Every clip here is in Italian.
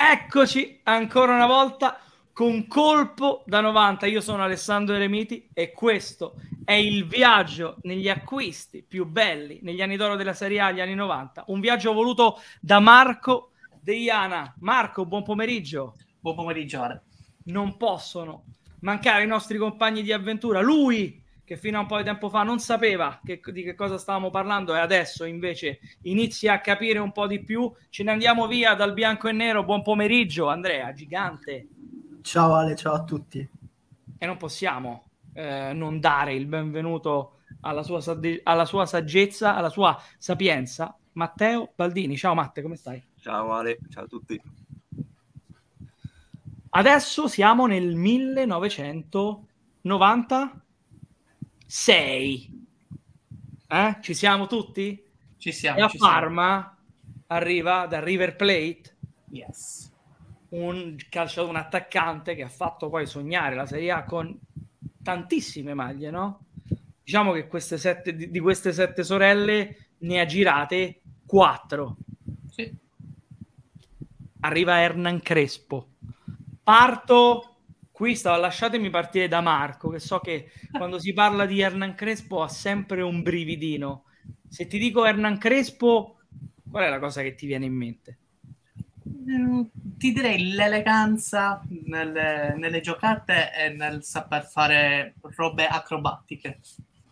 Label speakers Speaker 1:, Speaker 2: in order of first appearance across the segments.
Speaker 1: Eccoci ancora una volta con colpo da 90. Io sono Alessandro Eremiti e questo è il viaggio negli acquisti più belli negli anni d'oro della Serie A, gli anni 90. Un viaggio voluto da Marco Deiana. Marco, buon pomeriggio.
Speaker 2: Buon pomeriggio.
Speaker 1: Non possono mancare i nostri compagni di avventura. Lui, che fino a un po' di tempo fa non sapeva che- di che cosa stavamo parlando e adesso invece inizia a capire un po' di più. Ce ne andiamo via dal bianco e nero. Buon pomeriggio, Andrea, gigante.
Speaker 3: Ciao Ale, ciao a tutti.
Speaker 1: E non possiamo eh, non dare il benvenuto alla sua, alla sua saggezza, alla sua sapienza. Matteo Baldini. Ciao Matte, come stai?
Speaker 4: Ciao Ale, ciao a tutti.
Speaker 1: Adesso siamo nel 1996. Eh? Ci siamo tutti?
Speaker 2: Ci siamo.
Speaker 1: E a
Speaker 2: ci siamo.
Speaker 1: Parma arriva da River Plate
Speaker 2: Yes.
Speaker 1: un calciatore, un attaccante che ha fatto poi sognare la Serie A con tantissime maglie, no? Diciamo che queste sette, di, di queste sette sorelle ne ha girate quattro.
Speaker 2: Sì.
Speaker 1: Arriva Hernan Crespo. Parto qui, stavo, lasciatemi partire da Marco, che so che quando si parla di Hernan Crespo ha sempre un brividino. Se ti dico Hernan Crespo, qual è la cosa che ti viene in mente?
Speaker 2: Mm, Ti direi l'eleganza nelle, nelle giocate e nel saper fare robe acrobatiche.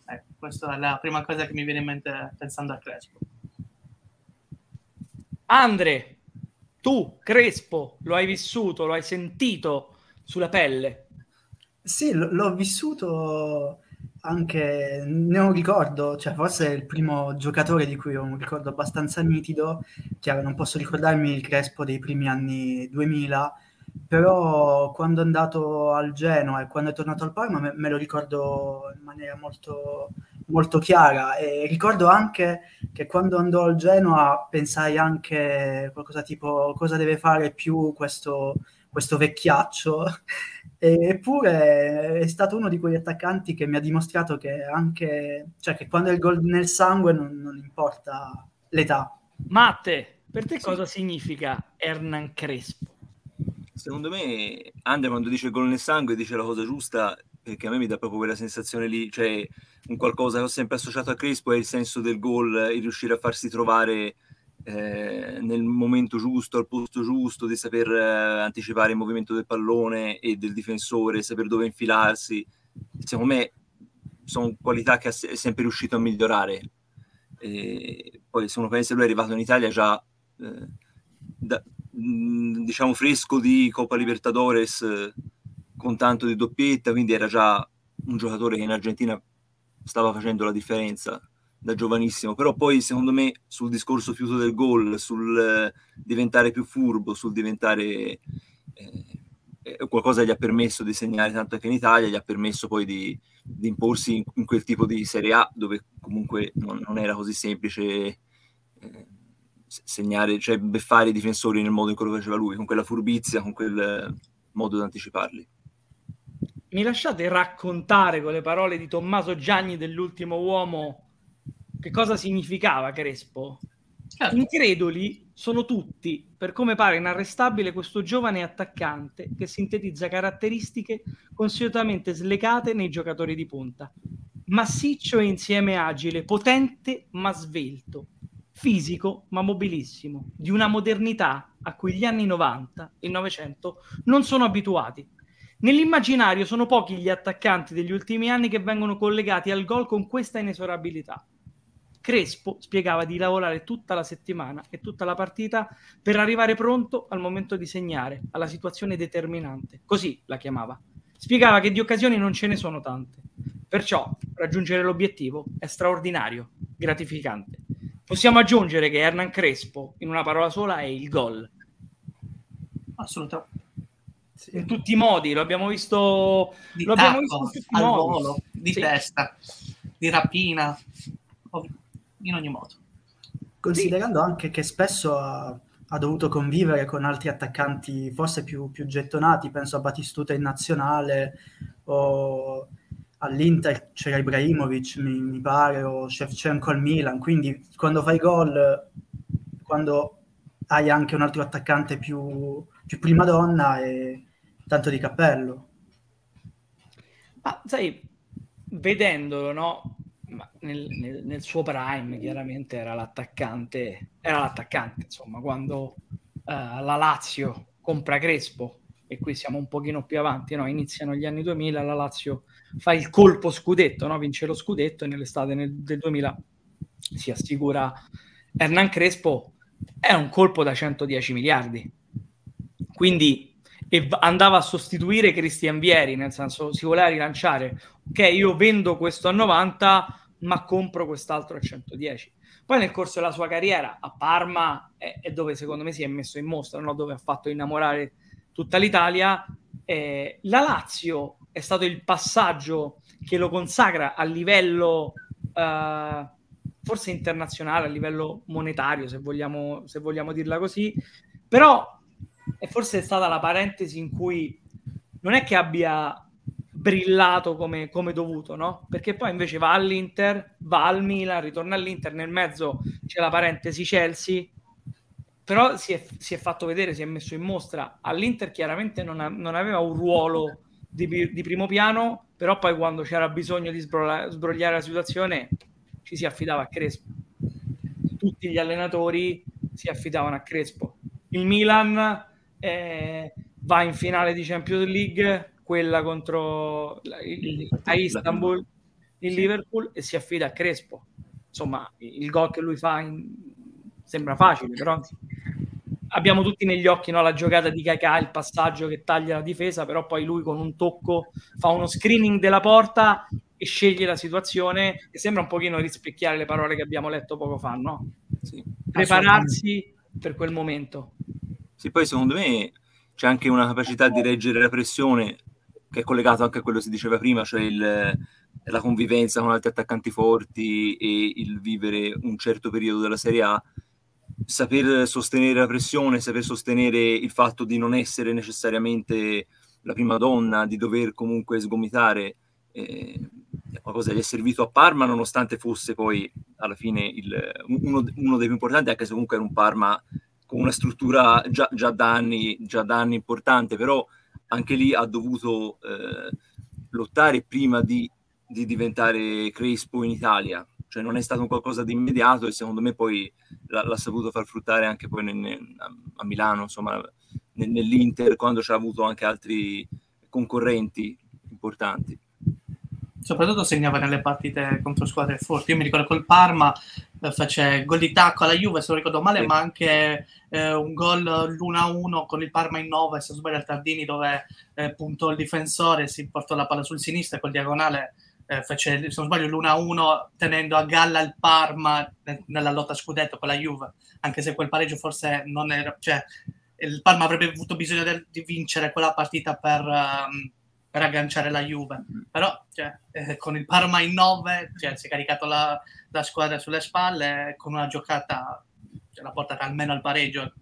Speaker 2: Ecco, questa è la prima cosa che mi viene in mente pensando a Crespo.
Speaker 1: Andre, tu, Crespo, lo hai vissuto, lo hai sentito sulla pelle.
Speaker 3: Sì, l- l'ho vissuto anche, ne ho un ricordo, cioè forse il primo giocatore di cui ho un ricordo abbastanza nitido, chiaro non posso ricordarmi il Crespo dei primi anni 2000, però quando è andato al Genoa e quando è tornato al Parma me, me lo ricordo in maniera molto, molto chiara e ricordo anche che quando andò al Genoa pensai anche qualcosa tipo cosa deve fare più questo, questo vecchiaccio Eppure è stato uno di quegli attaccanti che mi ha dimostrato che anche, cioè che quando è il gol nel sangue non, non importa l'età.
Speaker 1: Matte, per te cosa significa Hernan Crespo?
Speaker 4: Secondo me, Andre quando dice gol nel sangue dice la cosa giusta, perché a me mi dà proprio quella sensazione lì, cioè un qualcosa che ho sempre associato a Crespo è il senso del gol, il riuscire a farsi trovare eh, nel momento giusto, al posto giusto, di saper eh, anticipare il movimento del pallone e del difensore, saper dove infilarsi. Secondo me sono qualità che è sempre riuscito a migliorare. E poi se uno pensa lui è arrivato in Italia già eh, da- mh, diciamo fresco di Coppa Libertadores eh, con tanto di doppietta, quindi era già un giocatore che in Argentina stava facendo la differenza da giovanissimo, però poi secondo me sul discorso fiuto del gol, sul eh, diventare più furbo, sul diventare eh, eh, qualcosa gli ha permesso di segnare tanto anche in Italia, gli ha permesso poi di, di imporsi in, in, quel tipo di Serie A dove comunque non, non era così semplice eh, segnare, cioè beffare i difensori nel modo in cui lo faceva lui, con quella furbizia, con quel modo di anticiparli.
Speaker 1: Mi lasciate raccontare con le parole di Tommaso Gianni dell'ultimo uomo che cosa significava Crespo? Certo. Increduli sono tutti, per come pare inarrestabile questo giovane attaccante che sintetizza caratteristiche consuetamente slegate nei giocatori di punta. Massiccio e insieme agile, potente ma svelto, fisico ma mobilissimo, di una modernità a cui gli anni 90 e 900 non sono abituati. Nell'immaginario sono pochi gli attaccanti degli ultimi anni che vengono collegati al gol con questa inesorabilità. Crespo spiegava di lavorare tutta la settimana e tutta la partita per arrivare pronto al momento di segnare, alla situazione determinante. Così la chiamava. Spiegava che di occasioni non ce ne sono tante. Perciò raggiungere l'obiettivo è straordinario, gratificante. Possiamo aggiungere che Hernan Crespo, in una parola sola, è il gol.
Speaker 2: Assolutamente.
Speaker 1: Sì. In tutti i modi, lo abbiamo visto,
Speaker 2: di
Speaker 1: lo abbiamo visto
Speaker 2: al
Speaker 1: modi.
Speaker 2: volo, di sì. testa, di rapina in ogni modo.
Speaker 3: Considerando sì. anche che spesso ha, ha, dovuto convivere con altri attaccanti forse più, più, gettonati, penso a Batistuta in nazionale o all'Inter c'era Ibrahimovic mi, mi pare o Shevchenko al Milan, quindi quando fai gol, quando hai anche un altro attaccante più, più prima donna è tanto di cappello.
Speaker 1: Ma sai, vedendolo, no? Nel, nel, nel, suo prime chiaramente era l'attaccante, era l'attaccante insomma quando uh, la Lazio compra Crespo e qui siamo un pochino più avanti, no? iniziano gli anni 2000, la Lazio fa il colpo scudetto, no? vince lo scudetto e nell'estate nel, del 2000 si assicura Hernan Crespo, è un colpo da 110 miliardi, quindi e andava a sostituire Cristian Vieri, nel senso si voleva rilanciare, ok io vendo questo a 90 ma compro quest'altro a 110. Poi nel corso della sua carriera a Parma è, è dove secondo me si è messo in mostra, no? dove ha fatto innamorare tutta l'Italia. Eh, la Lazio è stato il passaggio che lo consacra a livello eh, forse internazionale, a livello monetario, se vogliamo, se vogliamo dirla così, però è forse stata la parentesi in cui non è che abbia brillato come, come, dovuto, no? Perché poi invece va all'Inter, va al Milan, ritorna all'Inter, nel mezzo c'è la parentesi Chelsea, però si è, si è fatto vedere, si è messo in mostra. All'Inter chiaramente non, ha, non aveva un ruolo di, di, primo piano, però poi quando c'era bisogno di sbrogliare, sbrogliare la situazione ci si affidava a Crespo. Tutti gli allenatori si affidavano a Crespo. Il Milan eh, va in finale di Champions League quella contro il, a Istanbul, il Liverpool e si affida a Crespo. Insomma, il gol che lui fa in... sembra facile, però abbiamo tutti negli occhi no, la giocata di Kaká, il passaggio che taglia la difesa, però poi lui con un tocco fa uno screening della porta e sceglie la situazione e sembra un pochino rispecchiare le parole che abbiamo letto poco fa, no? Sì. Prepararsi per quel momento.
Speaker 4: Sì, poi secondo me c'è anche una capacità di reggere la pressione che è collegato anche a quello che si diceva prima, cioè il, la convivenza con altri attaccanti forti e il vivere un certo periodo della Serie A, saper sostenere la pressione, saper sostenere il fatto di non essere necessariamente la prima donna, di dover comunque sgomitare, eh, qualcosa gli è servito a Parma, nonostante fosse poi alla fine il, uno, uno, dei più importanti, anche se comunque era un Parma con una struttura già, già, da, anni, già da anni importante, però anche lì ha dovuto eh, lottare prima di, di, diventare Crespo in Italia, cioè non è stato qualcosa di immediato e secondo me poi l'ha, l'ha saputo far fruttare anche poi nel, a Milano, insomma nel, nell'Inter quando c'ha avuto anche altri concorrenti importanti
Speaker 2: soprattutto segnava nelle partite contro squadre forti. Io mi ricordo col Parma, fece gol di tacco alla Juve, se non ricordo male, sì. ma anche eh, un gol l'1-1 con il Parma in 9, se non sbaglio al Tardini, dove eh, puntò il difensore, si portò la palla sul sinistro e col diagonale eh, fece, se non sbaglio, l'1-1 tenendo a galla il Parma nella lotta scudetto con la Juve, anche se quel pareggio forse non era... Cioè, il Parma avrebbe avuto bisogno de- di vincere quella partita per... Um, per agganciare la Juve. Però cioè, eh, con il Parma in 9 cioè, si è caricato la, la, squadra sulle spalle con una giocata cioè, l'ha portata almeno al pareggio.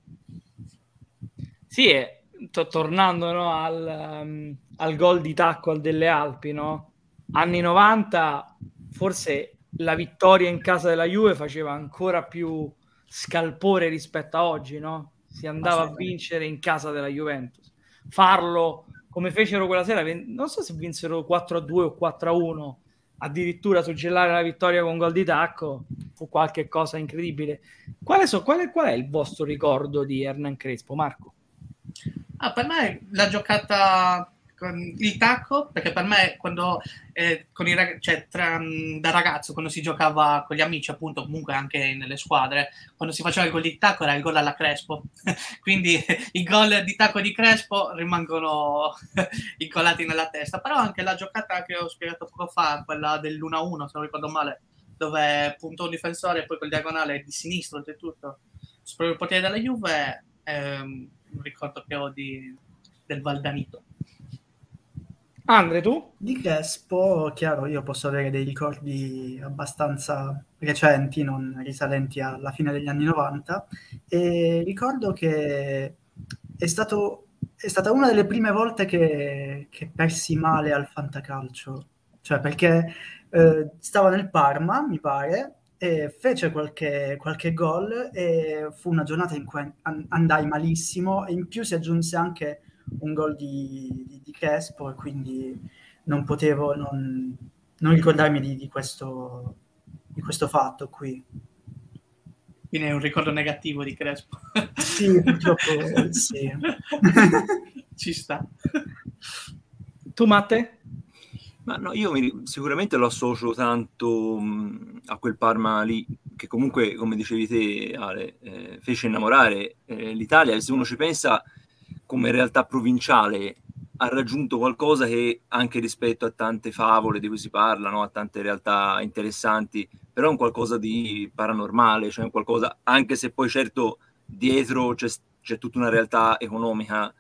Speaker 1: Sì, e to- tornando no, al, um, al gol di tacco delle Alpi, no? anni 90 forse la vittoria in casa della Juve faceva ancora più scalpore rispetto a oggi, no? Si andava a vincere in casa della Juventus. Farlo come fecero quella sera, non so se vinsero 4 a 2 o 4 a 1, addirittura suggellare la vittoria con gol di tacco fu qualche cosa incredibile. Qual è, qual, è, qual è, il vostro ricordo di Hernan Crespo, Marco?
Speaker 2: Ah, per me la giocata il tacco, perché per me quando eh, con i rag- cioè, tra, da ragazzo, quando si giocava con gli amici, appunto, comunque anche nelle squadre, quando si faceva il gol di tacco era il gol alla Crespo. Quindi i gol di tacco di Crespo rimangono incollati nella testa. Però anche la giocata che ho spiegato poco fa, quella dell'1-1, se non ricordo male, dove puntò un difensore e poi col diagonale di sinistro, oltretutto, sopra il portiere della Juve, un ricordo che ho di, del Valdanito.
Speaker 1: Andre, tu?
Speaker 3: Di Crespo, chiaro, io posso avere dei ricordi abbastanza recenti, non risalenti alla fine degli anni 90, e ricordo che è, stato, è stata una delle prime volte che, che persi male al fantacalcio, cioè perché eh, stava nel Parma, mi pare, e fece qualche, qualche gol e fu una giornata in cui andai malissimo e in più si aggiunse anche un gol di, di, di, Crespo e quindi non potevo non, non ricordarmi di, di, questo, di questo fatto qui.
Speaker 2: Quindi è un ricordo negativo di Crespo.
Speaker 3: Sì, purtroppo sì.
Speaker 2: Ci sta.
Speaker 1: Tu Matte?
Speaker 4: Ma no, io mi, sicuramente lo associo tanto mh, a quel Parma lì, che comunque, come dicevi te, Ale, eh, fece innamorare eh, l'Italia. Se uno ci pensa, come realtà provinciale ha raggiunto qualcosa che anche rispetto a tante favole di cui si parla, no? a tante realtà interessanti, però è un qualcosa di paranormale, cioè un qualcosa, anche se poi certo dietro c'è, c'è tutta una realtà economica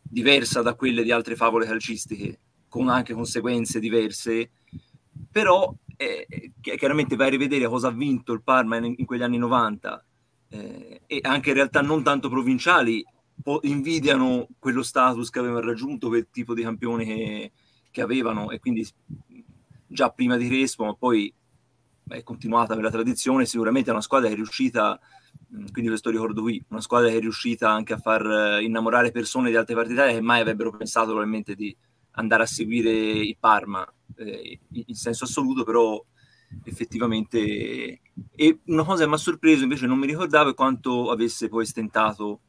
Speaker 4: diversa da quelle di altre favole calcistiche, con anche conseguenze diverse, però eh, chiaramente vai a rivedere cosa ha vinto il Parma in, in quegli anni 90 eh, e anche realtà non tanto provinciali invidiano quello status che avevano raggiunto, quel tipo di campione che, che avevano e quindi già prima di Crespo, ma poi è continuata per la tradizione, sicuramente è una squadra che è riuscita, quindi questo ricordo qui, una squadra che è riuscita anche a far innamorare persone di altre partite che mai avrebbero pensato probabilmente di andare a seguire il Parma eh, in senso assoluto, però effettivamente e una cosa che mi ha sorpreso invece non mi ricordavo quanto avesse poi stentato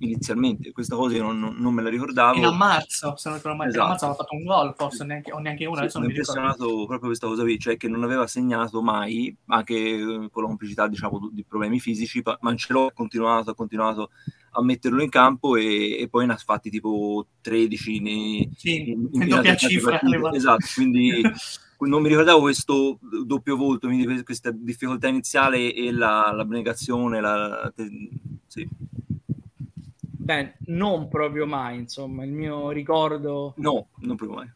Speaker 4: inizialmente. Questa cosa io non, non me la ricordavo.
Speaker 2: In a marzo, se non ricordo mai, esatto. a marzo aveva fatto un gol, forse neanche, o neanche uno.
Speaker 4: Sì, mi ha impressionato proprio questa cosa qui, cioè che non aveva segnato mai, anche eh, con la complicità diciamo, di problemi fisici, ma Ancelotti ha continuato, ha continuato a metterlo in campo e, e poi ne ha fatti tipo 13 nei,
Speaker 2: sì, in, in doppia cifra.
Speaker 4: Esatto, quindi non mi ricordavo questo doppio volto, quindi questa difficoltà iniziale e la, l'abnegazione, la, sì
Speaker 1: Beh, non proprio mai, insomma, il mio ricordo...
Speaker 4: No, non proprio mai.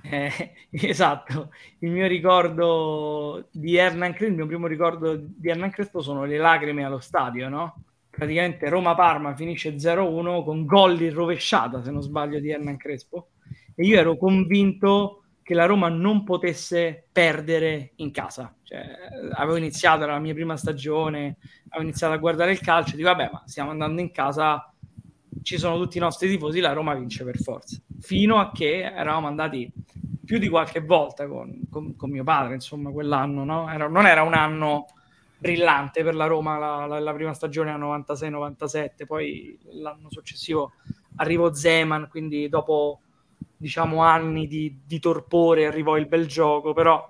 Speaker 1: Eh, esatto, il mio ricordo di Hernan Crespo, il mio primo ricordo di Hernan Crespo sono le lacrime allo stadio, no? Praticamente Roma-Parma finisce 0-1 con gol in rovesciata, se non sbaglio, di Hernan Crespo. E io ero convinto che la Roma non potesse perdere in casa. Cioè, avevo iniziato, era la mia prima stagione, avevo iniziato a guardare il calcio, dico vabbè, ma stiamo andando in casa ci sono tutti i nostri tifosi, la Roma vince per forza. Fino a che eravamo andati più di qualche volta con, con, con mio padre, insomma, quell'anno, no? Era, non era un anno brillante per la Roma la, la, la prima stagione a 96-97, poi l'anno successivo arrivò Zeman, quindi dopo diciamo anni di, di torpore arrivò il bel gioco, però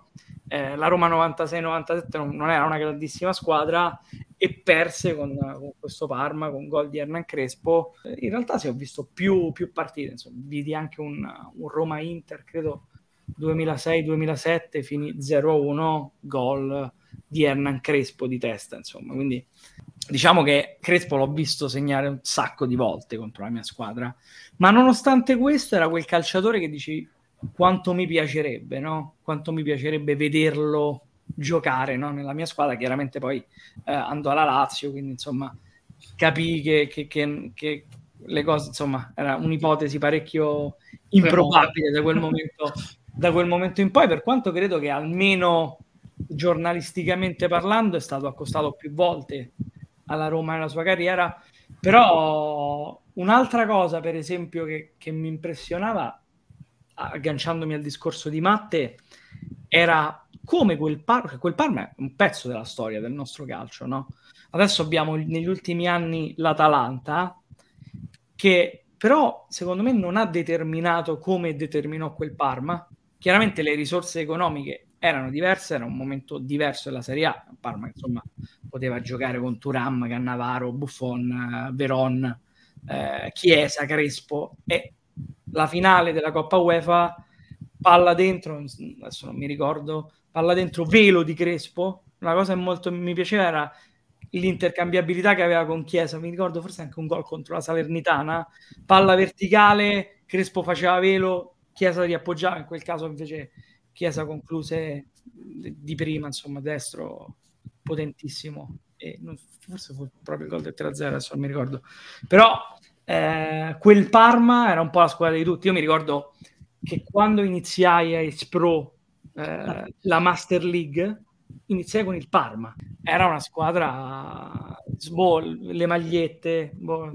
Speaker 1: eh, la Roma 96-97 non, non, era una grandissima squadra e perse con, con questo Parma, con gol di Hernan Crespo. In realtà si ho visto più, più partite, insomma, vidi anche un, un Roma-Inter, credo 2006-2007, finì 0-1, gol di Hernan Crespo di testa, insomma, quindi diciamo che Crespo l'ho visto segnare un sacco di volte contro la mia squadra, ma nonostante questo era quel calciatore che dici quanto mi piacerebbe, no? Quanto mi piacerebbe vederlo giocare no? nella mia squadra. Chiaramente poi eh, andò alla Lazio, quindi insomma capì che, che, che, che, le cose, insomma, era un'ipotesi parecchio improbabile da quel momento, da quel momento in poi, per quanto credo che almeno giornalisticamente parlando è stato accostato più volte alla Roma nella sua carriera, però un'altra cosa, per esempio, che, che mi impressionava agganciandomi al discorso di Matte, era come quel, Par- quel Parma è un pezzo della storia del nostro calcio, no? Adesso abbiamo negli ultimi anni l'Atalanta, che però secondo me non ha determinato come determinò quel Parma. Chiaramente le risorse economiche erano diverse, era un momento diverso della Serie A. Parma, insomma, poteva giocare con Turam, Cannavaro, Buffon, Veron, eh, Chiesa, Crespo e la finale della Coppa UEFA, palla dentro, adesso non mi ricordo, palla dentro velo di Crespo. Una cosa che molto mi piaceva era l'intercambiabilità che aveva con Chiesa. Mi ricordo forse anche un gol contro la Salernitana, palla verticale, Crespo faceva velo, Chiesa riappoggiava, in quel caso invece Chiesa concluse di prima, insomma, destro potentissimo. E non, forse fu proprio il gol del 3-0, adesso non mi ricordo. Però eh, quel Parma era un po' la squadra di tutti. Io mi ricordo che quando iniziai a Pro eh, la Master League, iniziai con il Parma. Era una squadra boh, le magliette. Boh.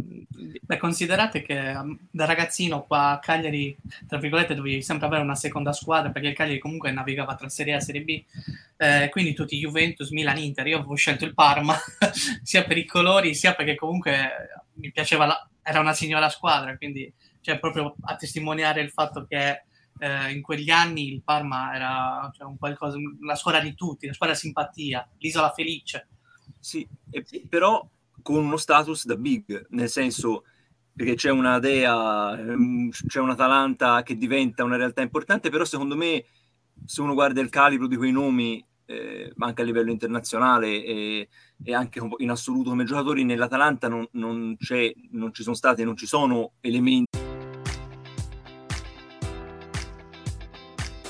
Speaker 2: Beh, considerate che um, da ragazzino qua a Cagliari, tra virgolette, dovevi sempre avere una seconda squadra perché il Cagliari comunque navigava tra Serie A e Serie B. Eh, quindi tutti Juventus, Milan, Inter. Io avevo scelto il Parma sia per i colori sia perché comunque mi piaceva la, era una signora squadra, quindi cioè, proprio a testimoniare il fatto che eh, in quegli anni il Parma era cioè, un qualcosa, la squadra di tutti, la squadra simpatia, l'isola felice.
Speaker 4: Sì, e, però con uno status da big, nel senso perché c'è una dea, ehm, c'è un Atalanta che diventa una realtà importante, però secondo me se uno guarda il calibro di quei nomi eh, anche a livello internazionale e, e, anche in assoluto come giocatori nell'Atalanta non, non, non ci sono stati non ci sono elementi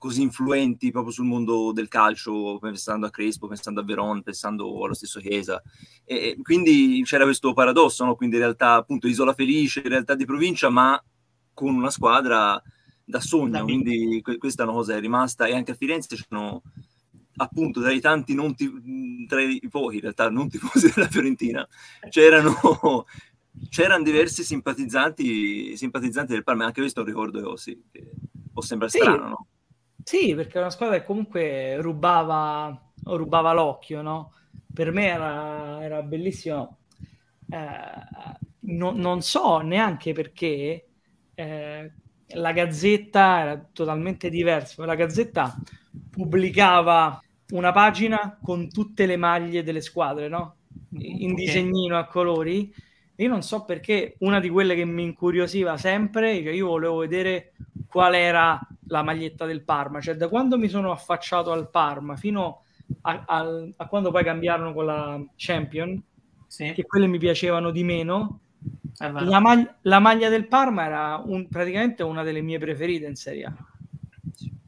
Speaker 4: Così influenti proprio sul mondo del calcio, pensando a Crespo, pensando a Veron, pensando allo stesso Chiesa. E quindi c'era questo paradosso, no? quindi in realtà appunto isola felice, realtà di provincia, ma con una squadra da sogno, da quindi que- questa è una cosa che è rimasta e anche a Firenze c'erano appunto tra i tanti non ti- tra i pochi in realtà non tifosi della Fiorentina c'erano c'erano diversi simpatizzanti simpatizzanti del Parma anche questo è un ricordo che ho sì, che può sembrare sì. strano, no?
Speaker 1: Sì, perché è una squadra che comunque rubava, rubava l'occhio, no? per me era, era bellissimo. Eh, no, non so neanche perché eh, la Gazzetta era totalmente diversa. La Gazzetta pubblicava una pagina con tutte le maglie delle squadre, no? In okay. disegnino a colori. Io non so perché una di quelle che mi incuriosiva sempre, cioè io volevo vedere qual era la maglietta del Parma, cioè da quando mi sono affacciato al Parma fino a, a, a quando poi cambiarono con la Champion, sì. che quelle mi piacevano di meno, la, mag- la, maglia del Parma era un, praticamente una delle mie preferite in Serie A.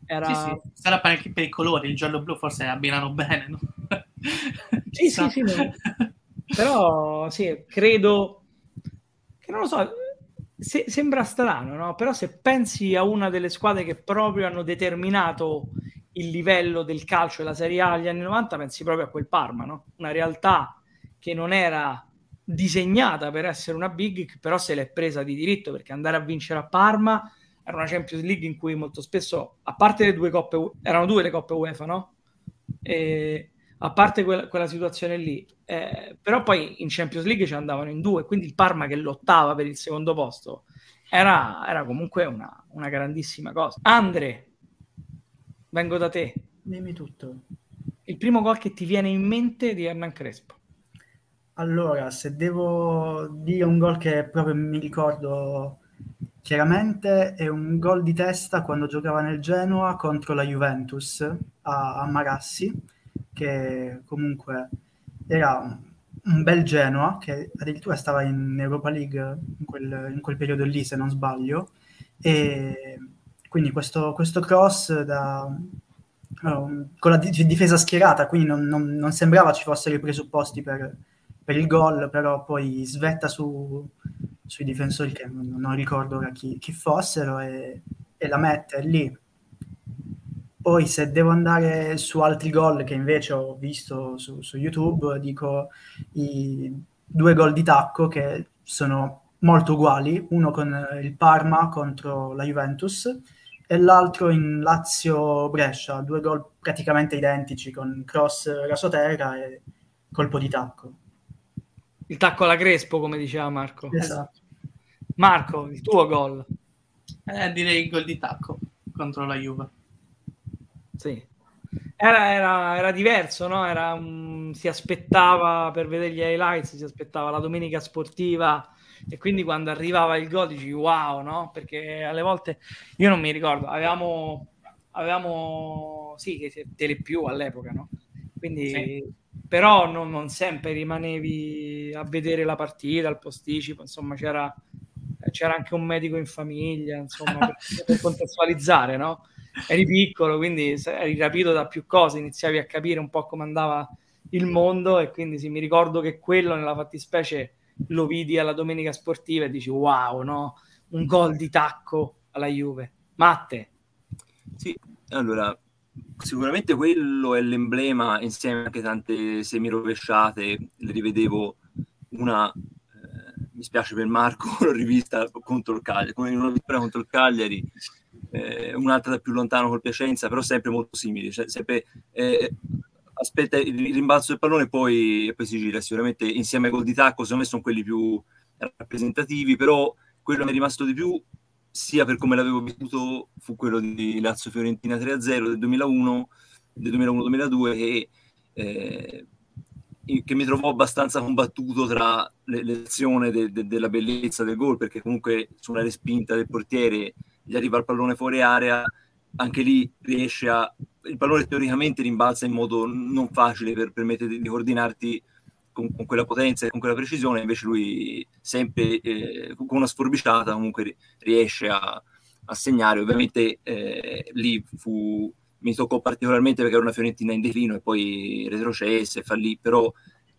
Speaker 2: Era... Sì, sì. Sarà anche per i colori, il giallo-blu forse abbinano bene, no?
Speaker 1: sì, sì, sì, no. però sì, credo non lo so, se, sembra strano, no? Però se pensi a una delle squadre che proprio hanno determinato il livello del calcio della Serie A negli anni 90, pensi proprio a quel Parma, no? Una realtà che non era disegnata per essere una big, però se l'è presa di diritto perché andare a vincere a Parma era una Champions League in cui molto spesso, a parte le due coppe, erano due le coppe UEFA, no? E, a parte quella, quella situazione lì, eh, però poi in Champions League ci andavano in due, quindi il Parma che lottava per il secondo posto era, era comunque una, una, grandissima cosa. Andre, vengo da te.
Speaker 3: Dimmi tutto.
Speaker 1: Il primo gol che ti viene in mente di Hernan Crespo.
Speaker 3: Allora, se devo dire un gol che proprio mi ricordo chiaramente, è un gol di testa quando giocava nel Genoa contro la Juventus a, a Marassi, che comunque era un, bel Genoa, che addirittura stava in Europa League in quel, in quel periodo lì, se non sbaglio, e quindi questo, questo cross da, uh, con la difesa schierata, quindi non, non, non sembrava ci fossero i presupposti per per il gol, però poi svetta su, sui difensori che non, non ricordo chi, chi fossero e, e, la mette lì. Poi se devo andare su altri gol che invece ho visto su, su YouTube, dico i due gol di tacco che sono molto uguali, uno con il Parma contro la Juventus e l'altro in Lazio-Brescia, due gol praticamente identici con cross rasoterra e colpo di tacco.
Speaker 1: Il tacco alla Crespo, come diceva Marco.
Speaker 3: Esatto.
Speaker 1: Marco, il tuo gol.
Speaker 2: Eh, direi il gol di tacco contro la Juve.
Speaker 1: Sì. Era, era, era diverso, no? Era un, si aspettava per vedere gli highlights, si aspettava la domenica sportiva e quindi quando arrivava il gol dici wow, no? Perché alle volte io non mi ricordo, avevamo, avevamo sì, tele più all'epoca, no? Quindi sì però non, non, sempre rimanevi a vedere la partita, il posticipo, insomma c'era, c'era anche un medico in famiglia, insomma, per, per contestualizzare, no? Eri piccolo, quindi eri rapito da più cose, iniziavi a capire un po' come andava il mondo e quindi sì, mi ricordo che quello nella fattispecie lo vidi alla domenica sportiva e dici wow, no? Un gol di tacco alla Juve. Matte.
Speaker 4: Sì, allora sicuramente quello è l'emblema insieme anche tante semi-rovesciate, le rivedevo una, eh, mi spiace per Marco, l'ho rivista contro il Cagliari, come una vittoria contro il Cagliari, eh, un'altra da più lontano col Piacenza, però sempre molto simili, cioè, sempre, eh, aspetta il rimbalzo del pallone e poi, poi si gira, sicuramente insieme ai gol di tacco secondo me sono quelli più rappresentativi, però quello che mi è rimasto di più sia per come l'avevo vissuto fu quello di Lazio Fiorentina 3-0 del 2001 del 2001-2002 che, eh, che mi trovò abbastanza combattuto tra l'elezione de, de, della bellezza del gol perché comunque su una respinta del portiere gli arriva il pallone fuori area anche lì riesce a il pallone teoricamente rimbalza in modo non facile per permettere di coordinarti con, con, quella potenza e con quella precisione, invece lui sempre eh, con una sforbiciata comunque riesce a, a segnare. Ovviamente eh, lì fu, mi toccò particolarmente perché era una Fiorentina in declino e poi retrocesse fallì, però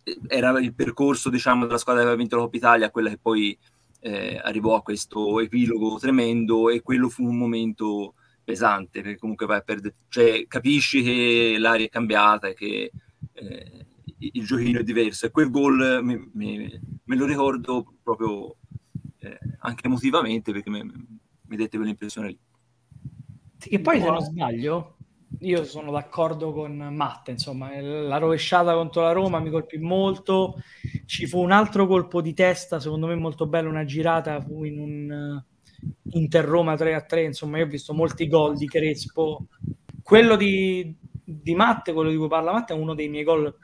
Speaker 4: eh, era il percorso diciamo, della squadra che aveva vinto la Coppa Italia, quella che poi eh, arrivò a questo epilogo tremendo e quello fu un momento pesante perché comunque vai a perdere, cioè capisci che l'aria è cambiata e che eh, il giochino è diverso e quel gol mi, mi, me lo ricordo proprio eh, anche emotivamente perché mi, mi dette quell'impressione lì.
Speaker 1: Sì, che poi se non sbaglio, io sono d'accordo con Matte, insomma, la rovesciata contro la Roma mi colpì molto, ci fu un altro colpo di testa, secondo me molto bello, una girata, fu in un Inter Roma 3 a 3, insomma, io ho visto molti gol di Crespo. Quello di, di Matte, quello di cui parla Matte, è uno dei miei gol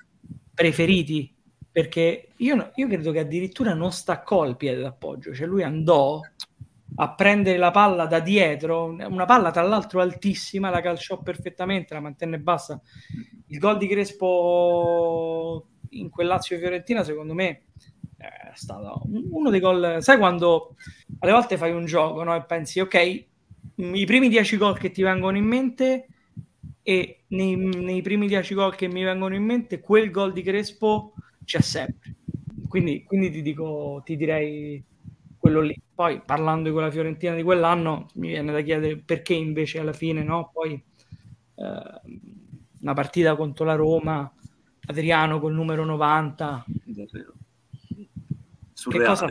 Speaker 1: preferiti perché io, io credo che addirittura non staccò il piede d'appoggio, cioè lui andò a prendere la palla da dietro, una palla tra l'altro altissima, la calciò perfettamente, la mantenne bassa. Il gol di Crespo in quel Lazio Fiorentina, secondo me, è stato uno dei gol. Sai quando alle volte fai un gioco no? e pensi, ok, i primi dieci gol che ti vengono in mente e nei, nei primi dieci gol che mi vengono in mente, quel gol di Crespo c'è sempre. Quindi, quindi ti dico, ti direi quello lì. Poi parlando di quella Fiorentina di quell'anno, mi viene da chiedere perché invece alla fine, no? Poi eh, una partita contro la Adriano col numero 90. Surreale. Che cosa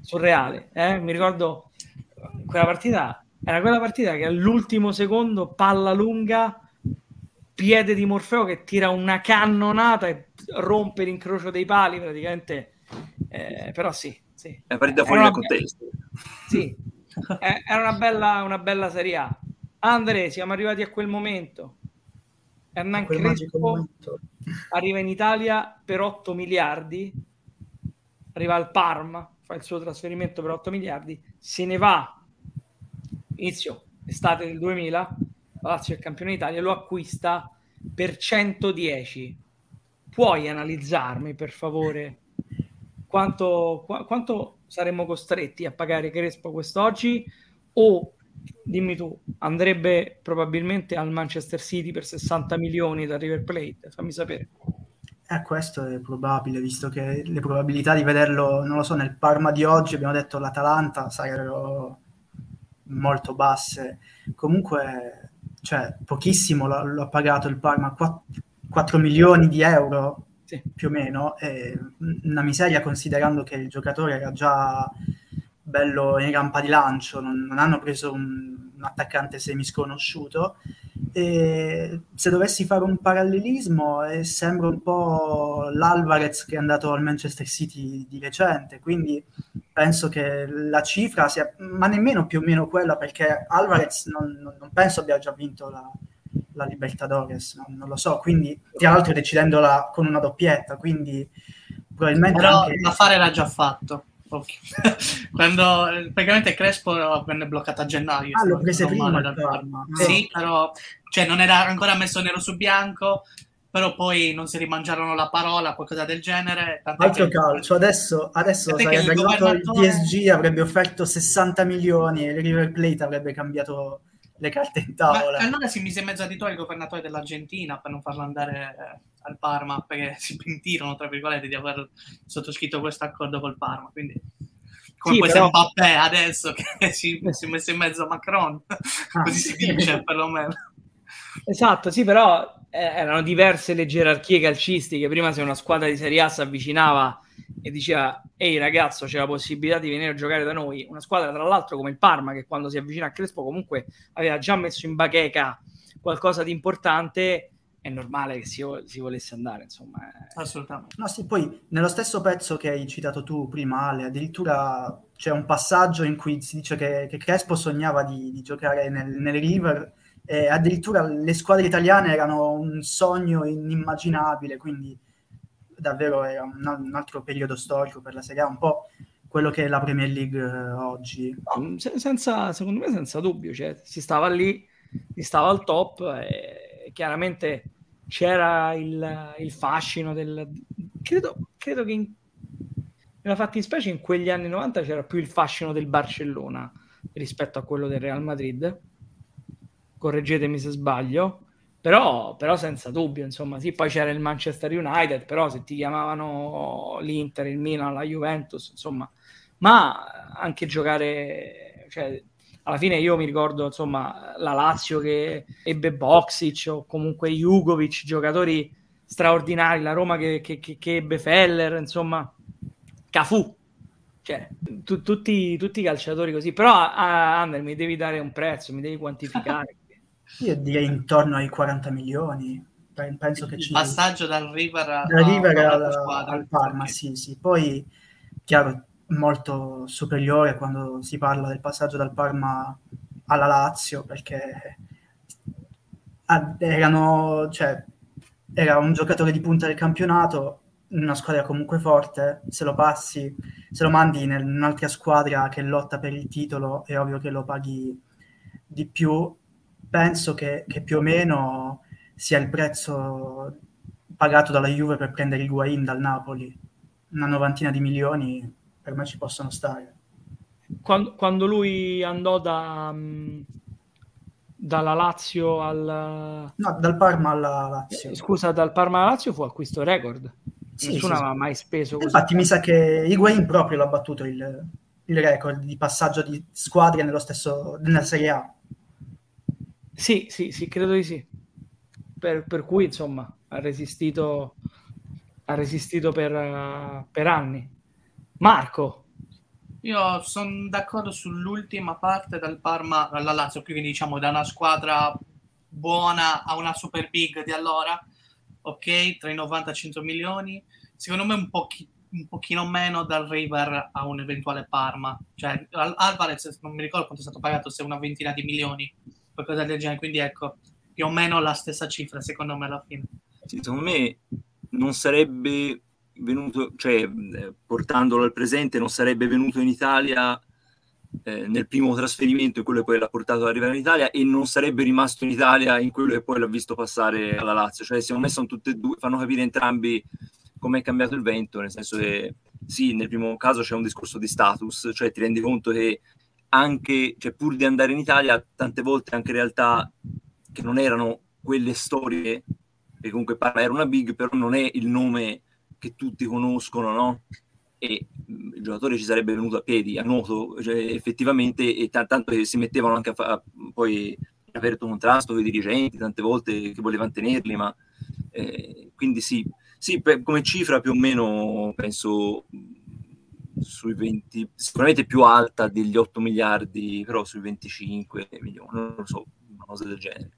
Speaker 1: Surreale, eh? Mi ricordo quella partita, era quella partita che all'ultimo secondo, palla lunga, piede di Morfeo che tira una cannonata e rompe l'incrocio dei pali praticamente. Eh, però sì, sì.
Speaker 4: È partita fuori dal contesto.
Speaker 1: Sì, era una bella, una bella Serie A. Andre, siamo arrivati a quel momento. Hernan Crespo arriva in Italia per 8 miliardi, arriva al Parma, fa il suo trasferimento per 8 miliardi, se ne va inizio estate del 2000, Lazio è campione d'Italia, lo acquista per 110 puoi analizzarmi per favore quanto, qu- quanto saremmo costretti a pagare Crespo quest'oggi o dimmi tu, andrebbe probabilmente al Manchester City per 60 milioni da River Plate? Fammi sapere.
Speaker 3: Eh, questo è probabile, visto che le probabilità di vederlo, non lo so, nel Parma di oggi, abbiamo detto l'Atalanta, sarebbero molto basse. Comunque, cioè, pochissimo l'ha, l'ha pagato il Parma, 4, 4 milioni di euro sì. più o meno, è una miseria considerando che il giocatore era già bello in rampa di lancio, non, non hanno preso un, un attaccante semisconosciuto. E se dovessi fare un parallelismo, eh, sembra un po' l'Alvarez che è andato al Manchester City di recente, quindi penso che la cifra sia, ma nemmeno più o meno quella, perché Alvarez non, non penso abbia già vinto la, la Libertadores, no? non lo so, quindi tra l'altro decidendola con una doppietta, quindi probabilmente...
Speaker 2: Però
Speaker 3: anche...
Speaker 2: l'affare l'ha già fatto. Okay. Quando praticamente Crespo venne bloccato a gennaio.
Speaker 3: Ah, l'ho prese prima dal Parma.
Speaker 2: Sì, però cioè, non era ancora messo nero su bianco, però poi non si rimangiarono la parola, qualcosa del genere.
Speaker 3: Altro che... calcio, adesso, adesso sarebbe il, governatore... il PSG avrebbe offerto 60 milioni e il River Plate avrebbe cambiato le carte in tavola.
Speaker 2: Ma allora si mise in mezzo addirittura il governatore dell'Argentina per non farlo andare eh, al Parma, perché si pentirono, tra virgolette, di aver sottoscritto questo accordo col Parma. Quindi, come sì, può però... Mbappé adesso che si, si è messo in mezzo a Macron, ah, così si dice perlomeno.
Speaker 1: Esatto, sì, però eh, erano diverse le gerarchie calcistiche. Prima se una squadra di Serie A si avvicinava e diceva ehi ragazzo c'è la possibilità di venire a giocare da noi una squadra tra l'altro come il Parma che quando si avvicina a Crespo comunque aveva già messo in bacheca qualcosa di importante è normale che si, si volesse andare insomma
Speaker 2: eh. assolutamente
Speaker 3: no sì poi nello stesso pezzo che hai citato tu prima Ale addirittura c'è un passaggio in cui si dice che, che Crespo sognava di, di giocare nel, nel River e addirittura le squadre italiane erano un sogno inimmaginabile quindi davvero era un, altro periodo storico per la Serie A, un po' quello che è la Premier League eh, oggi.
Speaker 1: No, senza, secondo me senza dubbio, cioè, si stava lì, si stava al top e chiaramente c'era il, il fascino del... Credo, credo che in, nella fattispecie in quegli anni 90 c'era più il fascino del Barcellona rispetto a quello del Real Madrid. Correggetemi se sbaglio. Però, però, senza dubbio, insomma, sì, poi c'era il Manchester United, però se ti chiamavano l'Inter, il Milan, la Juventus, insomma, ma anche giocare, cioè, alla fine io mi ricordo, insomma, la Lazio che ebbe Boxic o comunque Jugovic, giocatori straordinari, la Roma che, che, che, che ebbe Feller, insomma, Cafu, cioè, tu, tutti, tutti i calciatori così, però a, a Ander mi devi dare un prezzo, mi devi quantificare.
Speaker 3: Io direi intorno ai 40 milioni. Penso che
Speaker 2: Il
Speaker 3: ci...
Speaker 2: passaggio dal River, a-
Speaker 3: da River
Speaker 2: alla squadra.
Speaker 3: al Parma, sì, sì. Poi, chiaro, molto superiore quando si parla del passaggio dal Parma alla Lazio, perché erano, cioè, era un giocatore di punta del campionato, una squadra comunque forte, se lo passi, se lo mandi in un'altra squadra che lotta per il titolo, è ovvio che lo paghi di più. Penso che, che più o meno sia il prezzo pagato dalla Juve per prendere Higuain dal Napoli, una novantina di milioni, per me ci possono stare.
Speaker 1: Quando, quando lui andò da, mh, dalla Lazio al...
Speaker 3: No, dal Parma alla Lazio.
Speaker 1: Scusa, dal Parma alla Lazio fu acquisto record.
Speaker 3: Sì,
Speaker 1: Nessuno
Speaker 3: sì, sì.
Speaker 1: aveva mai speso così.
Speaker 3: Infatti mi sa che Higuain proprio l'ha battuto il, il record di passaggio di squadre nello stesso, nella Serie A.
Speaker 1: Sì, sì, sì, credo di sì. Per, per cui, insomma, ha resistito, ha resistito per, eh, per anni. Marco,
Speaker 2: Io sono d'accordo sull'ultima parte dal Parma alla Lazio, quindi diciamo da una squadra buona a una super big di allora, ok, tra i 90 e 100 milioni. Secondo me un, pochi- un pochino meno dal River a un eventuale Parma. Cioè, Al- Alvarez non mi ricordo quanto è stato pagato, se una ventina di milioni, qualcosa del genere, quindi ecco, più o meno la stessa cifra secondo me alla fine.
Speaker 4: Sì, secondo me non sarebbe venuto, cioè portandolo al presente, non sarebbe venuto in Italia eh, nel primo trasferimento, in quello che poi l'ha portato ad arrivare in Italia, e non sarebbe rimasto in Italia in quello che poi l'ha visto passare alla Lazio. Cioè, secondo me sono tutte e due, fanno capire entrambi come è cambiato il vento, nel senso che sì, nel primo caso c'è un discorso di status, cioè ti rendi conto che anche, cioè, pur di andare in Italia, tante volte anche realtà che non erano quelle storie, che comunque parla era una big, però non è il nome che tutti conoscono, no? E mh, il giocatore ci sarebbe venuto a piedi, a nuoto, cioè, effettivamente, e t- tanto che si mettevano anche a fa- poi in aperto contrasto con i dirigenti, tante volte che volevano tenerli, ma eh, quindi sì, sì, per- come cifra più o meno penso sui 20, sicuramente più alta degli 8 miliardi, però sui 25 milioni, non lo so, una cosa del genere.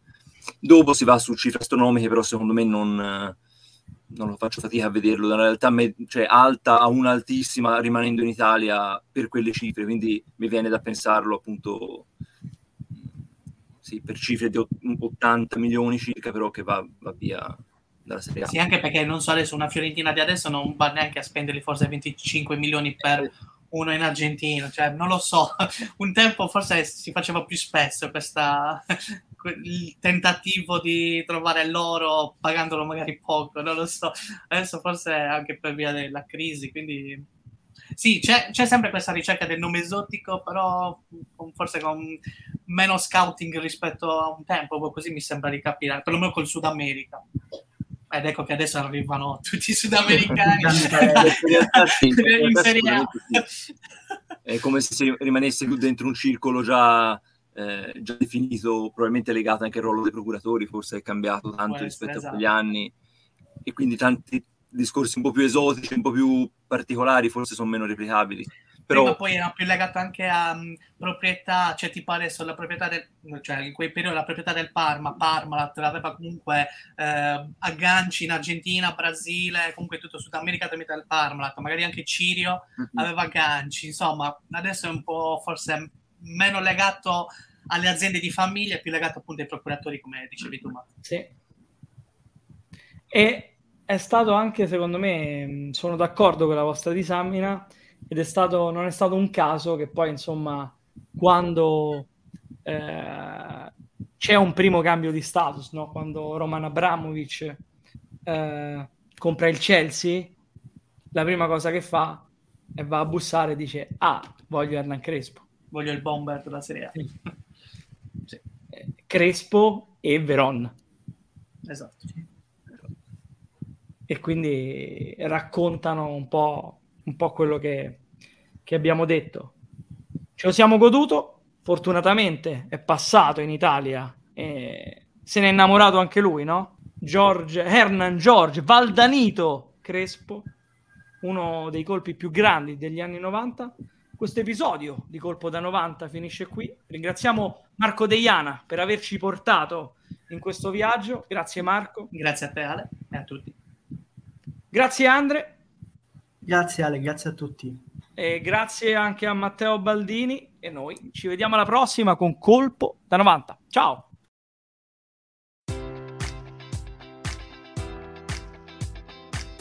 Speaker 4: Dopo si va su cifre astronomiche, però secondo me non, non lo faccio fatica a vederlo. In realtà, me- cioè, alta a un'altissima rimanendo in Italia per quelle cifre, quindi mi viene da pensarlo appunto sì, per cifre di ot- 80 milioni circa, però che va, va via Serie A.
Speaker 2: Sì, anche perché non so adesso, una Fiorentina di adesso non va neanche a spenderli forse 25 milioni per uno in Argentina, cioè non lo so. Un tempo forse si faceva più spesso questa il tentativo di trovare l'oro pagandolo magari poco, non lo so. Adesso forse anche per via della crisi, quindi sì, c'è, c'è sempre questa ricerca del nome esotico, però con- forse con meno scouting rispetto a un tempo, così mi sembra di capire, perlomeno col Sud America. Ed ecco che adesso arrivano tutti i sudamericani
Speaker 4: In
Speaker 2: Serie A.
Speaker 4: È come se rimanesse tu dentro un circolo già, eh, già definito, probabilmente legato anche al ruolo dei procuratori, forse è cambiato tanto
Speaker 2: Può
Speaker 4: rispetto
Speaker 2: essere,
Speaker 4: a quegli
Speaker 2: esatto.
Speaker 4: anni, e quindi tanti discorsi un po' più esotici, un po' più particolari, forse sono meno replicabili.
Speaker 2: Prima
Speaker 4: Però
Speaker 2: poi era più legato anche a mh, proprietà, cioè tipo adesso la proprietà del, cioè in quei periodi la proprietà del Parma, Parmalat l'aveva comunque eh, agganci in Argentina, Brasile, comunque tutto Sud America tramite il Parmalat, magari anche Cirio
Speaker 4: Mhm.
Speaker 2: aveva agganci, insomma adesso è un po' forse meno legato alle aziende di famiglia, più legato appunto ai procuratori come dicevi tu. Matt.
Speaker 1: Sì. E è stato anche, secondo me, mh, sono d'accordo con la vostra disamina, ed è stato, non è stato un caso che poi, insomma, quando eh, c'è un primo cambio di status, no? quando Roman Abramovic eh, compra il Chelsea, la prima cosa che fa è va a bussare e dice, ah, voglio Hernan Crespo.
Speaker 2: Voglio il bomber della Serie A.
Speaker 1: Sì. Eh, Crespo e Veron.
Speaker 2: Esatto.
Speaker 1: e quindi raccontano un po', un po' quello che, che abbiamo detto. Ce lo siamo goduto, fortunatamente è passato in Italia e se n'è innamorato anche lui, no? George, Hernan George, Valdanito Crespo, uno dei colpi più grandi degli anni 90 questo episodio di Colpo da 90 finisce qui. Ringraziamo Marco Deiana per averci portato in questo viaggio. Grazie Marco.
Speaker 2: Grazie a te Ale e a tutti.
Speaker 1: Grazie Andre.
Speaker 3: Grazie Ale, grazie a tutti.
Speaker 1: E grazie anche a Matteo Baldini e noi ci vediamo alla prossima con Colpo da 90. Ciao.